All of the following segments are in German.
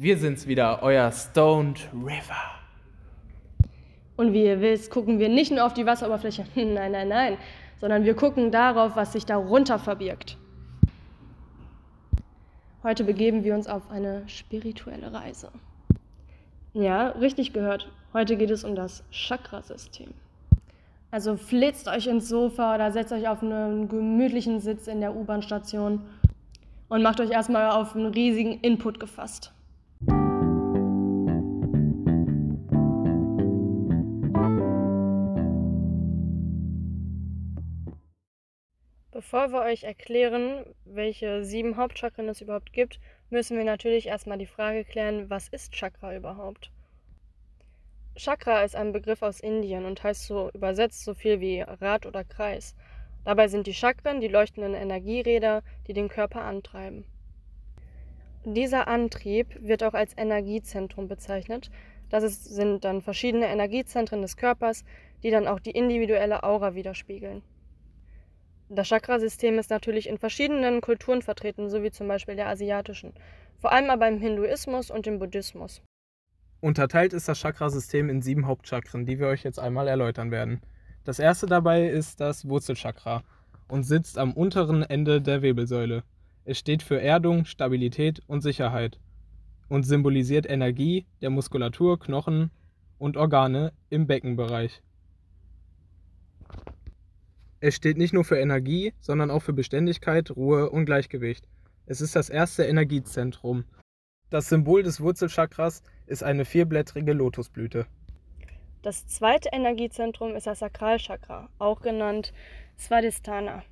Wir sind's wieder, euer Stoned River. Und wie ihr wisst, gucken wir nicht nur auf die Wasseroberfläche, nein, nein, nein, sondern wir gucken darauf, was sich darunter verbirgt. Heute begeben wir uns auf eine spirituelle Reise. Ja, richtig gehört. Heute geht es um das Chakrasystem. Also flitzt euch ins Sofa oder setzt euch auf einen gemütlichen Sitz in der U-Bahn-Station und macht euch erstmal auf einen riesigen Input gefasst. Bevor wir euch erklären, welche sieben Hauptchakren es überhaupt gibt, müssen wir natürlich erstmal die Frage klären, was ist Chakra überhaupt? Chakra ist ein Begriff aus Indien und heißt so übersetzt so viel wie Rad oder Kreis. Dabei sind die Chakren die leuchtenden Energieräder, die den Körper antreiben. Dieser Antrieb wird auch als Energiezentrum bezeichnet. Das sind dann verschiedene Energiezentren des Körpers, die dann auch die individuelle Aura widerspiegeln. Das Chakrasystem ist natürlich in verschiedenen Kulturen vertreten, so wie zum Beispiel der asiatischen, vor allem aber im Hinduismus und im Buddhismus. Unterteilt ist das Chakrasystem in sieben Hauptchakren, die wir euch jetzt einmal erläutern werden. Das erste dabei ist das Wurzelchakra und sitzt am unteren Ende der Wirbelsäule. Es steht für Erdung, Stabilität und Sicherheit und symbolisiert Energie der Muskulatur, Knochen und Organe im Beckenbereich. Es steht nicht nur für Energie, sondern auch für Beständigkeit, Ruhe und Gleichgewicht. Es ist das erste Energiezentrum. Das Symbol des Wurzelchakras ist eine vierblättrige Lotusblüte. Das zweite Energiezentrum ist das Sakralchakra, auch genannt Svadhisthana.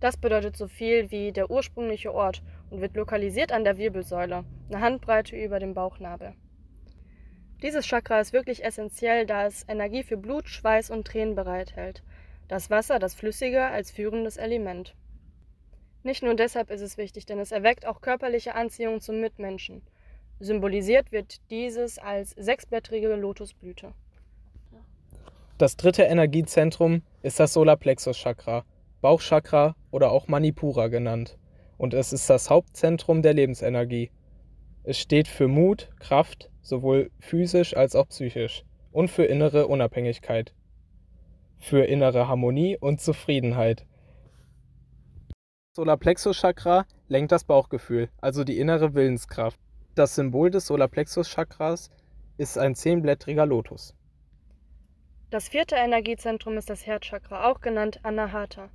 Das bedeutet so viel wie der ursprüngliche Ort und wird lokalisiert an der Wirbelsäule, eine Handbreite über dem Bauchnabel. Dieses Chakra ist wirklich essentiell, da es Energie für Blut, Schweiß und Tränen bereithält das Wasser, das Flüssige, als führendes Element. Nicht nur deshalb ist es wichtig, denn es erweckt auch körperliche Anziehung zum Mitmenschen. Symbolisiert wird dieses als sechsblättrige Lotusblüte. Das dritte Energiezentrum ist das Solarplexus-Chakra, Bauchchakra oder auch Manipura genannt. Und es ist das Hauptzentrum der Lebensenergie. Es steht für Mut, Kraft, sowohl physisch als auch psychisch, und für innere Unabhängigkeit für innere Harmonie und Zufriedenheit. Solarplexus-Chakra lenkt das Bauchgefühl, also die innere Willenskraft. Das Symbol des Solarplexus-Chakras ist ein zehnblättriger Lotus. Das vierte Energiezentrum ist das Herzchakra, auch genannt Anahata.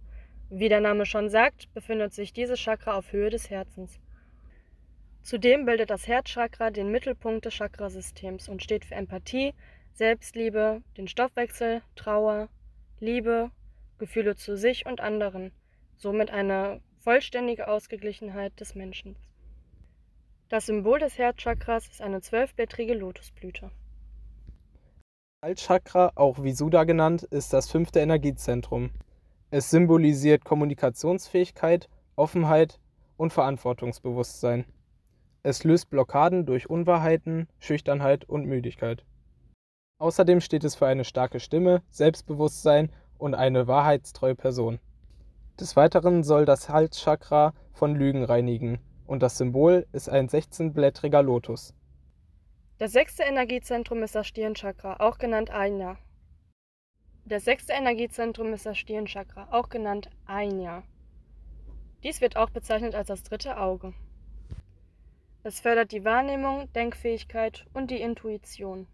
Wie der Name schon sagt, befindet sich dieses Chakra auf Höhe des Herzens. Zudem bildet das Herzchakra den Mittelpunkt des Chakrasystems und steht für Empathie, Selbstliebe, den Stoffwechsel, Trauer, Liebe, Gefühle zu sich und anderen, somit eine vollständige Ausgeglichenheit des Menschen. Das Symbol des Herzchakras ist eine zwölfblättrige Lotusblüte. Altchakra, auch Visuddha genannt, ist das fünfte Energiezentrum. Es symbolisiert Kommunikationsfähigkeit, Offenheit und Verantwortungsbewusstsein. Es löst Blockaden durch Unwahrheiten, Schüchternheit und Müdigkeit. Außerdem steht es für eine starke Stimme, Selbstbewusstsein und eine wahrheitstreue Person. Des Weiteren soll das Halschakra von Lügen reinigen und das Symbol ist ein 16-blättriger Lotus. Das sechste Energiezentrum ist das Stirnchakra, auch genannt Ajna. Das sechste Energiezentrum ist das Stirnchakra, auch genannt Ajna. Dies wird auch bezeichnet als das dritte Auge. Es fördert die Wahrnehmung, Denkfähigkeit und die Intuition.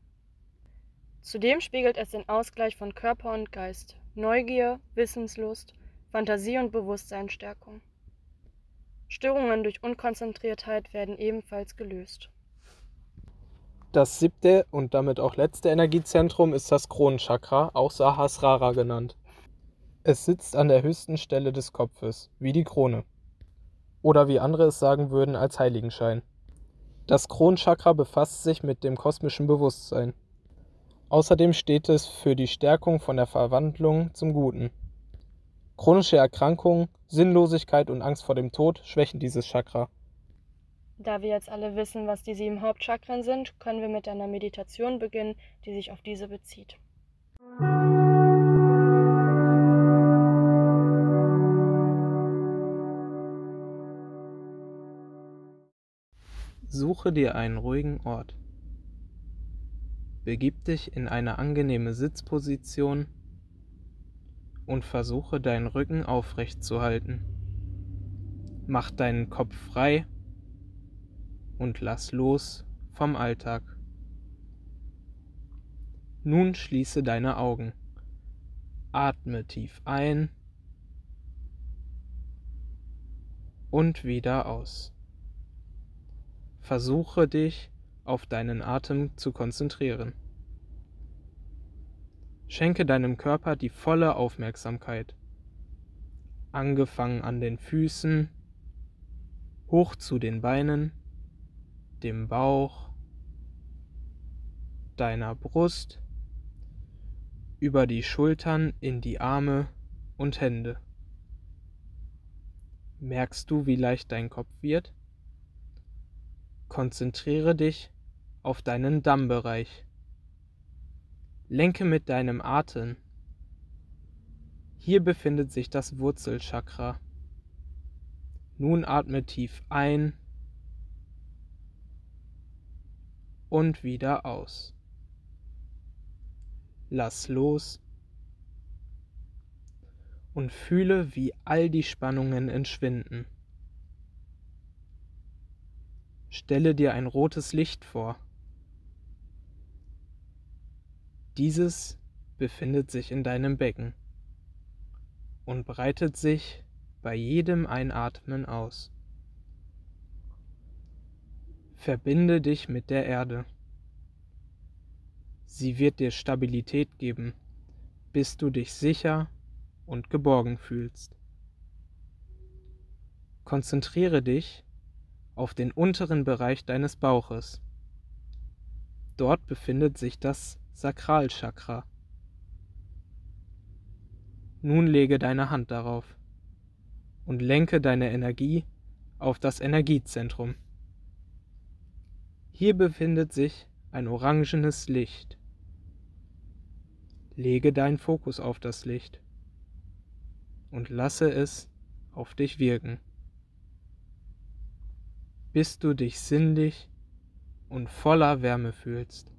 Zudem spiegelt es den Ausgleich von Körper und Geist, Neugier, Wissenslust, Fantasie und Bewusstseinsstärkung. Störungen durch Unkonzentriertheit werden ebenfalls gelöst. Das siebte und damit auch letzte Energiezentrum ist das Kronenchakra, auch Sahasrara genannt. Es sitzt an der höchsten Stelle des Kopfes, wie die Krone. Oder wie andere es sagen würden, als Heiligenschein. Das Kronenchakra befasst sich mit dem kosmischen Bewusstsein. Außerdem steht es für die Stärkung von der Verwandlung zum Guten. Chronische Erkrankungen, Sinnlosigkeit und Angst vor dem Tod schwächen dieses Chakra. Da wir jetzt alle wissen, was die sieben Hauptchakren sind, können wir mit einer Meditation beginnen, die sich auf diese bezieht. Suche dir einen ruhigen Ort. Begib dich in eine angenehme Sitzposition und versuche deinen Rücken aufrecht zu halten. Mach deinen Kopf frei und lass los vom Alltag. Nun schließe deine Augen. Atme tief ein und wieder aus. Versuche dich auf deinen Atem zu konzentrieren. Schenke deinem Körper die volle Aufmerksamkeit, angefangen an den Füßen, hoch zu den Beinen, dem Bauch, deiner Brust, über die Schultern in die Arme und Hände. Merkst du, wie leicht dein Kopf wird? Konzentriere dich auf deinen Dammbereich. Lenke mit deinem Atem. Hier befindet sich das Wurzelchakra. Nun atme tief ein und wieder aus. Lass los und fühle, wie all die Spannungen entschwinden. Stelle dir ein rotes Licht vor. Dieses befindet sich in deinem Becken und breitet sich bei jedem Einatmen aus. Verbinde dich mit der Erde. Sie wird dir Stabilität geben, bis du dich sicher und geborgen fühlst. Konzentriere dich auf den unteren Bereich deines Bauches. Dort befindet sich das Sakralchakra. Nun lege deine Hand darauf und lenke deine Energie auf das Energiezentrum. Hier befindet sich ein orangenes Licht. Lege deinen Fokus auf das Licht und lasse es auf dich wirken bis du dich sinnlich und voller Wärme fühlst.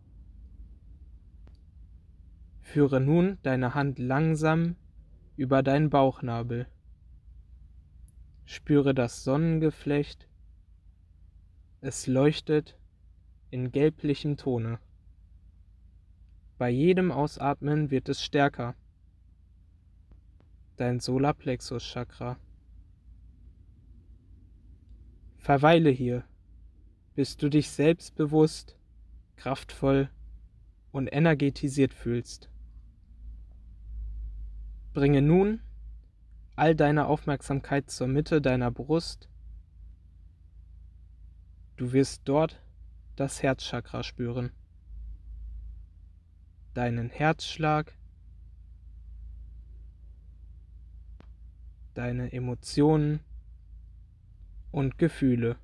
Führe nun deine Hand langsam über deinen Bauchnabel. Spüre das Sonnengeflecht. Es leuchtet in gelblichem Tone. Bei jedem Ausatmen wird es stärker. Dein Solarplexus Chakra. Verweile hier, bis du dich selbstbewusst, kraftvoll und energetisiert fühlst. Bringe nun all deine Aufmerksamkeit zur Mitte deiner Brust. Du wirst dort das Herzchakra spüren, deinen Herzschlag, deine Emotionen, und Gefühle.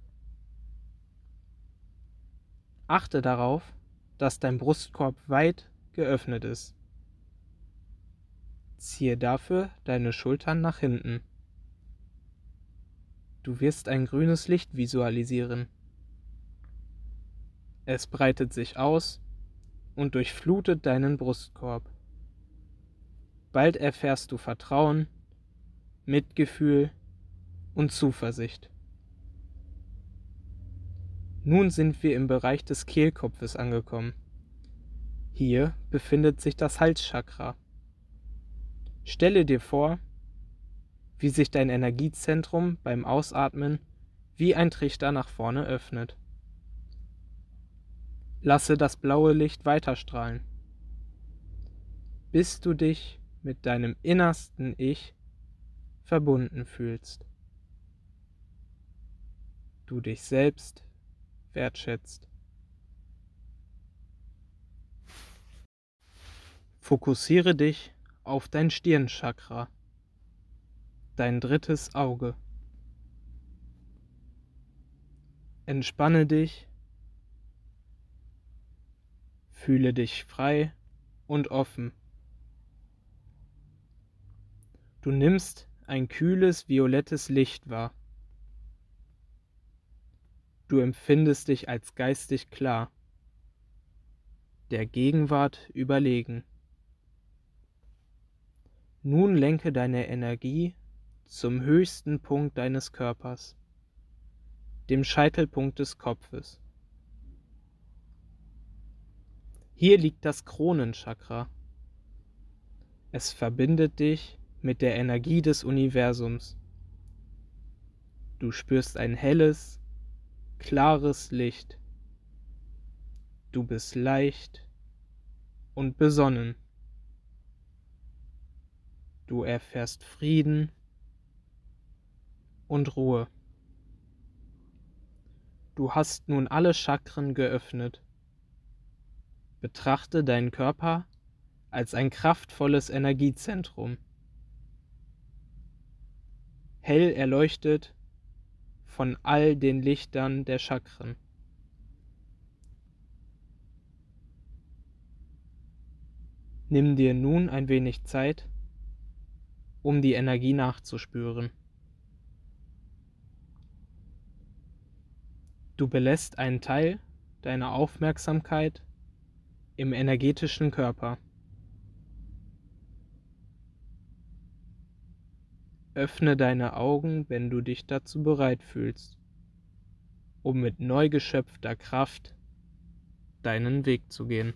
Achte darauf, dass dein Brustkorb weit geöffnet ist. Ziehe dafür deine Schultern nach hinten. Du wirst ein grünes Licht visualisieren. Es breitet sich aus und durchflutet deinen Brustkorb. Bald erfährst du Vertrauen, Mitgefühl und Zuversicht. Nun sind wir im Bereich des Kehlkopfes angekommen. Hier befindet sich das Halschakra. Stelle dir vor, wie sich dein Energiezentrum beim Ausatmen wie ein Trichter nach vorne öffnet. Lasse das blaue Licht weiterstrahlen, bis du dich mit deinem innersten Ich verbunden fühlst. Du dich selbst wertschätzt. Fokussiere dich auf dein Stirnchakra, dein drittes Auge. Entspanne dich, fühle dich frei und offen. Du nimmst ein kühles violettes Licht wahr. Du empfindest dich als geistig klar, der Gegenwart überlegen. Nun lenke deine Energie zum höchsten Punkt deines Körpers, dem Scheitelpunkt des Kopfes. Hier liegt das Kronenchakra. Es verbindet dich mit der Energie des Universums. Du spürst ein helles, klares Licht. Du bist leicht und besonnen. Du erfährst Frieden und Ruhe. Du hast nun alle Chakren geöffnet. Betrachte deinen Körper als ein kraftvolles Energiezentrum. Hell erleuchtet von all den Lichtern der Chakren. Nimm dir nun ein wenig Zeit, um die Energie nachzuspüren. Du belässt einen Teil deiner Aufmerksamkeit im energetischen Körper. Öffne deine Augen, wenn du dich dazu bereit fühlst, um mit neu geschöpfter Kraft deinen Weg zu gehen.